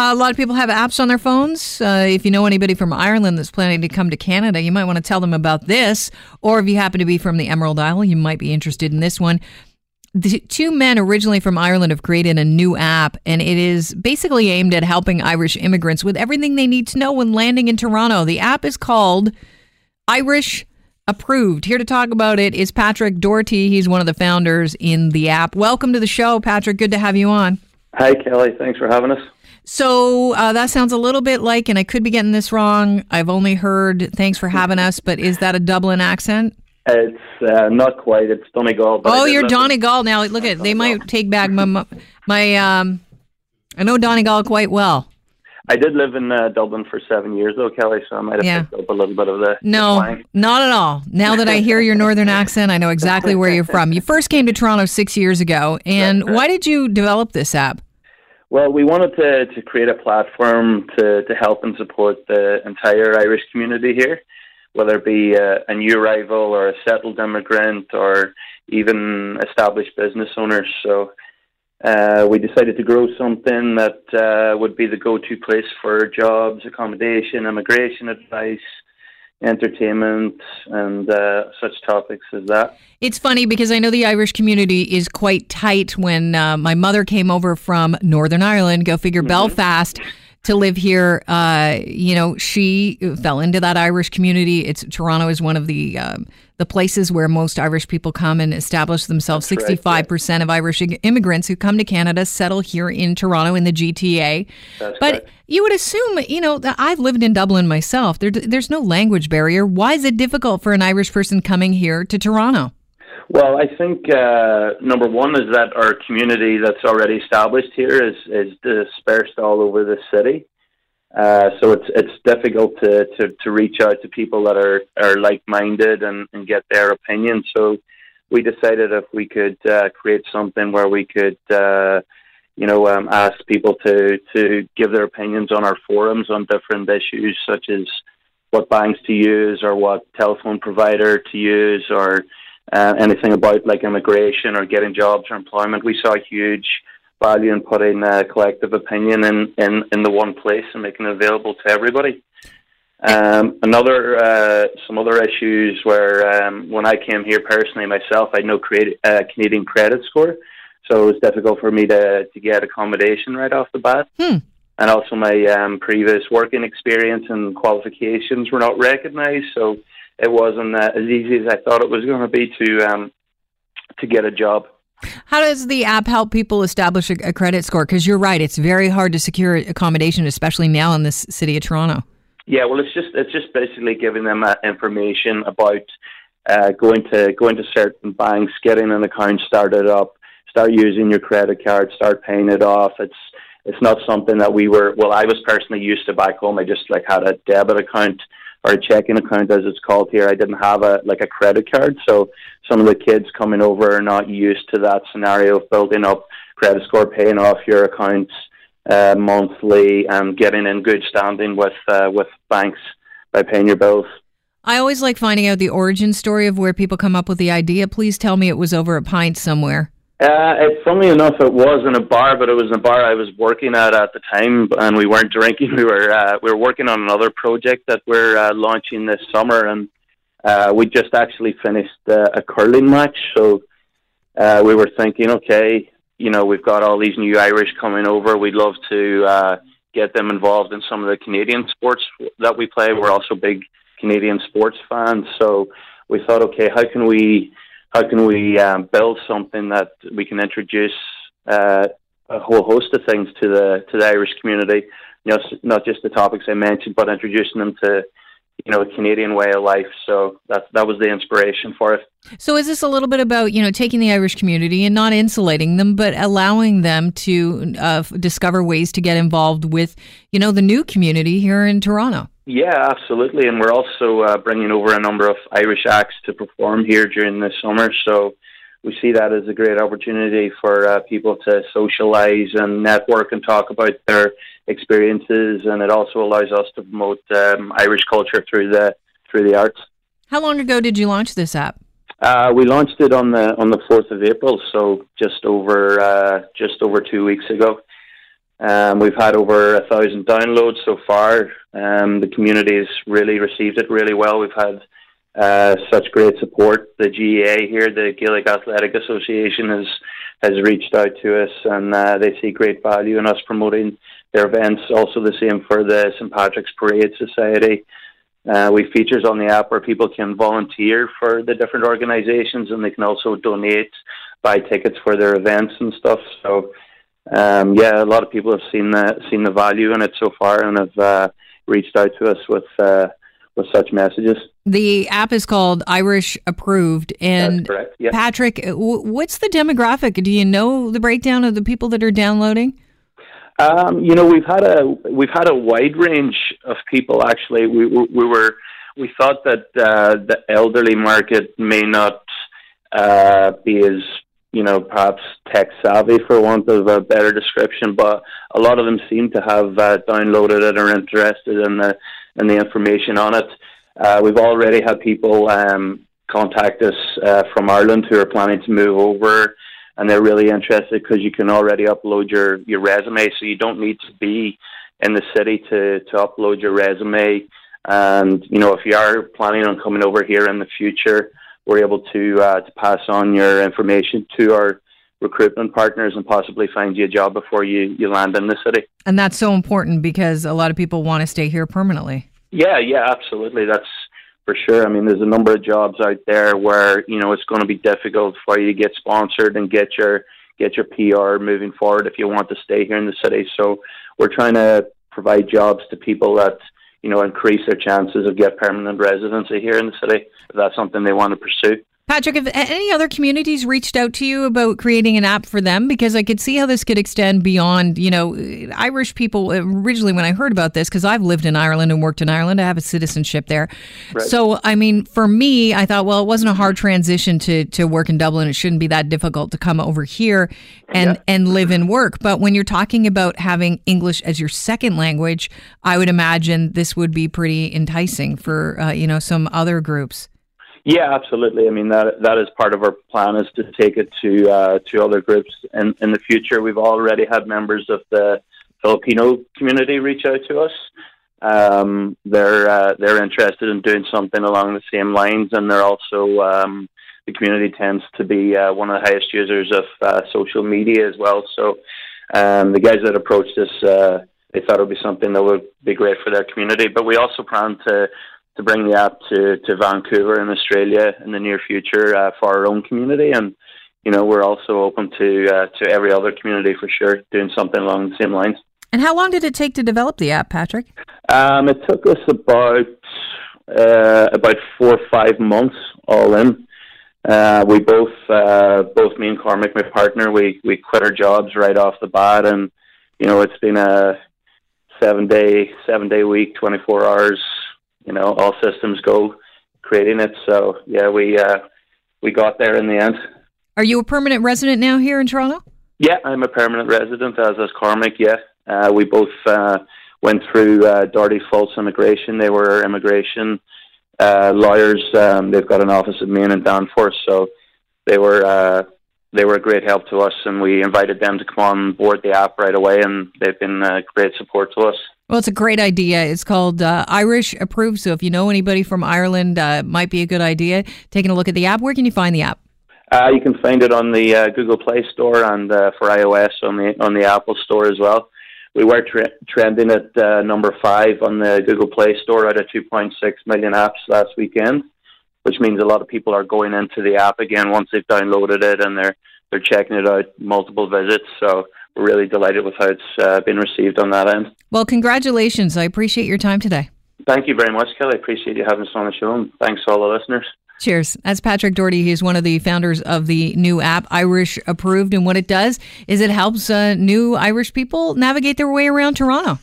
Uh, a lot of people have apps on their phones. Uh, if you know anybody from Ireland that's planning to come to Canada, you might want to tell them about this. Or if you happen to be from the Emerald Isle, you might be interested in this one. The two men originally from Ireland have created a new app, and it is basically aimed at helping Irish immigrants with everything they need to know when landing in Toronto. The app is called Irish Approved. Here to talk about it is Patrick Doherty. He's one of the founders in the app. Welcome to the show, Patrick. Good to have you on. Hi, Kelly. Thanks for having us. So uh, that sounds a little bit like, and I could be getting this wrong. I've only heard "thanks for having us," but is that a Dublin accent? It's uh, not quite. It's Donegal. Oh, you're Donegal now. Look at they might take back my my. Um, I know Donegal quite well. I did live in uh, Dublin for seven years, though, Kelly. So I might have Yeah. picked up a little bit of the No, the not at all. Now that I hear your northern accent, I know exactly where you're from. You first came to Toronto six years ago, and why did you develop this app? Well, we wanted to, to create a platform to, to help and support the entire Irish community here, whether it be a, a new arrival or a settled immigrant or even established business owners. So uh, we decided to grow something that uh, would be the go-to place for jobs, accommodation, immigration advice, entertainment, and uh, such topics as that. It's funny because I know the Irish community is quite tight. When uh, my mother came over from Northern Ireland, go figure, Belfast, to live here, uh, you know, she fell into that Irish community. It's Toronto is one of the um, the places where most Irish people come and establish themselves. Sixty five percent of Irish immigrants who come to Canada settle here in Toronto in the GTA. That's but correct. you would assume, you know, I've lived in Dublin myself. There, there's no language barrier. Why is it difficult for an Irish person coming here to Toronto? Well, I think uh, number one is that our community that's already established here is, is dispersed all over the city. Uh, so it's it's difficult to, to, to reach out to people that are, are like minded and, and get their opinion. So we decided if we could uh, create something where we could, uh, you know, um, ask people to, to give their opinions on our forums on different issues, such as what banks to use or what telephone provider to use or uh, anything about like immigration or getting jobs or employment. We saw a huge value in putting uh, collective opinion in, in, in the one place and making it available to everybody. Um, another, uh, some other issues where um, when I came here personally myself, I had no create, uh, Canadian credit score, so it was difficult for me to, to get accommodation right off the bat. Hmm. And also, my um, previous working experience and qualifications were not recognised, so it wasn't uh, as easy as I thought it was going to be to um, to get a job. How does the app help people establish a, a credit score? Because you're right, it's very hard to secure accommodation, especially now in this city of Toronto. Yeah, well, it's just it's just basically giving them uh, information about uh, going to going to certain banks, getting an account started up, start using your credit card, start paying it off. It's it's not something that we were. Well, I was personally used to back home. I just like had a debit account or a checking account, as it's called here. I didn't have a like a credit card, so some of the kids coming over are not used to that scenario of building up credit score, paying off your accounts uh, monthly, and getting in good standing with uh, with banks by paying your bills. I always like finding out the origin story of where people come up with the idea. Please tell me it was over a pint somewhere. Uh, it, funnily enough, it was in a bar, but it was in a bar I was working at at the time, and we weren't drinking. We were uh, we were working on another project that we're uh, launching this summer, and uh, we just actually finished uh, a curling match. So uh, we were thinking, okay, you know, we've got all these new Irish coming over. We'd love to uh, get them involved in some of the Canadian sports that we play. We're also big Canadian sports fans, so we thought, okay, how can we how can we um, build something that we can introduce uh, a whole host of things to the to the Irish community? You know, not just the topics I mentioned, but introducing them to you know a Canadian way of life. So that that was the inspiration for it. So is this a little bit about you know taking the Irish community and not insulating them, but allowing them to uh, discover ways to get involved with you know the new community here in Toronto? Yeah, absolutely. And we're also uh, bringing over a number of Irish acts to perform here during the summer. So we see that as a great opportunity for uh, people to socialize and network and talk about their experiences. And it also allows us to promote um, Irish culture through the through the arts. How long ago did you launch this app? Uh, we launched it on the on the fourth of April, so just over uh, just over two weeks ago. Um, we've had over a thousand downloads so far. Um, the community's really received it really well. We've had uh, such great support. The GAA here, the Gaelic Athletic Association, has has reached out to us, and uh, they see great value in us promoting their events. Also, the same for the St Patrick's Parade Society. Uh, we features on the app where people can volunteer for the different organisations, and they can also donate, buy tickets for their events and stuff. So, um, yeah, a lot of people have seen the seen the value in it so far, and have uh, reached out to us with uh, with such messages. The app is called Irish Approved, and yep. Patrick, what's the demographic? Do you know the breakdown of the people that are downloading? Um, you know, we've had a we've had a wide range of people. Actually, we we, we were we thought that uh, the elderly market may not uh, be as you know perhaps tech savvy for want of a better description, but a lot of them seem to have uh, downloaded it or interested in the in the information on it. Uh, we've already had people um, contact us uh, from Ireland who are planning to move over and they're really interested because you can already upload your, your resume, so you don't need to be in the city to, to upload your resume. And you know, if you are planning on coming over here in the future, we're able to uh, to pass on your information to our recruitment partners and possibly find you a job before you, you land in the city. And that's so important because a lot of people want to stay here permanently. Yeah, yeah, absolutely. That's for sure. I mean, there's a number of jobs out there where you know it's going to be difficult for you to get sponsored and get your get your PR moving forward if you want to stay here in the city. So we're trying to provide jobs to people that you know increase their chances of get permanent residency here in the city if that's something they want to pursue. Patrick, have any other communities reached out to you about creating an app for them? Because I could see how this could extend beyond, you know, Irish people. Originally, when I heard about this, because I've lived in Ireland and worked in Ireland, I have a citizenship there. Right. So, I mean, for me, I thought, well, it wasn't a hard transition to to work in Dublin. It shouldn't be that difficult to come over here and yeah. and live and work. But when you're talking about having English as your second language, I would imagine this would be pretty enticing for uh, you know some other groups. Yeah, absolutely. I mean that that is part of our plan is to take it to uh, to other groups in in the future. We've already had members of the Filipino community reach out to us. Um, they're uh, they're interested in doing something along the same lines, and they're also um, the community tends to be uh, one of the highest users of uh, social media as well. So um, the guys that approached us, uh, they thought it would be something that would be great for their community. But we also plan to to bring the app to, to Vancouver in Australia in the near future uh, for our own community. And, you know, we're also open to, uh, to every other community for sure, doing something along the same lines. And how long did it take to develop the app, Patrick? Um, it took us about uh, about four or five months all in. Uh, we both, uh, both me and Cormac, my partner, we, we quit our jobs right off the bat, and you know it's been a seven day, seven day week, twenty four hours you know, all systems go creating it. So yeah, we uh, we got there in the end. Are you a permanent resident now here in Toronto? Yeah, I'm a permanent resident, as is Cormac. Yeah, uh, we both uh, went through uh, Doherty Fultz Immigration. They were immigration uh, lawyers. Um, they've got an office in Main and Danforth, so they were uh, they were a great help to us, and we invited them to come on board the app right away, and they've been a great support to us. Well, it's a great idea. It's called uh, Irish Approved. So if you know anybody from Ireland, uh, might be a good idea. Taking a look at the app. Where can you find the app? Uh, you can find it on the uh, Google Play Store and uh, for iOS on the on the Apple Store as well. We were tre- trending at uh, number five on the Google Play Store out of 2.6 million apps last weekend, which means a lot of people are going into the app again once they've downloaded it and they're they're checking it out multiple visits. So really delighted with how it's uh, been received on that end. Well, congratulations. I appreciate your time today. Thank you very much, Kelly. I appreciate you having us on the show, and thanks to all the listeners. Cheers. That's Patrick Doherty. He's one of the founders of the new app, Irish Approved. And what it does is it helps uh, new Irish people navigate their way around Toronto.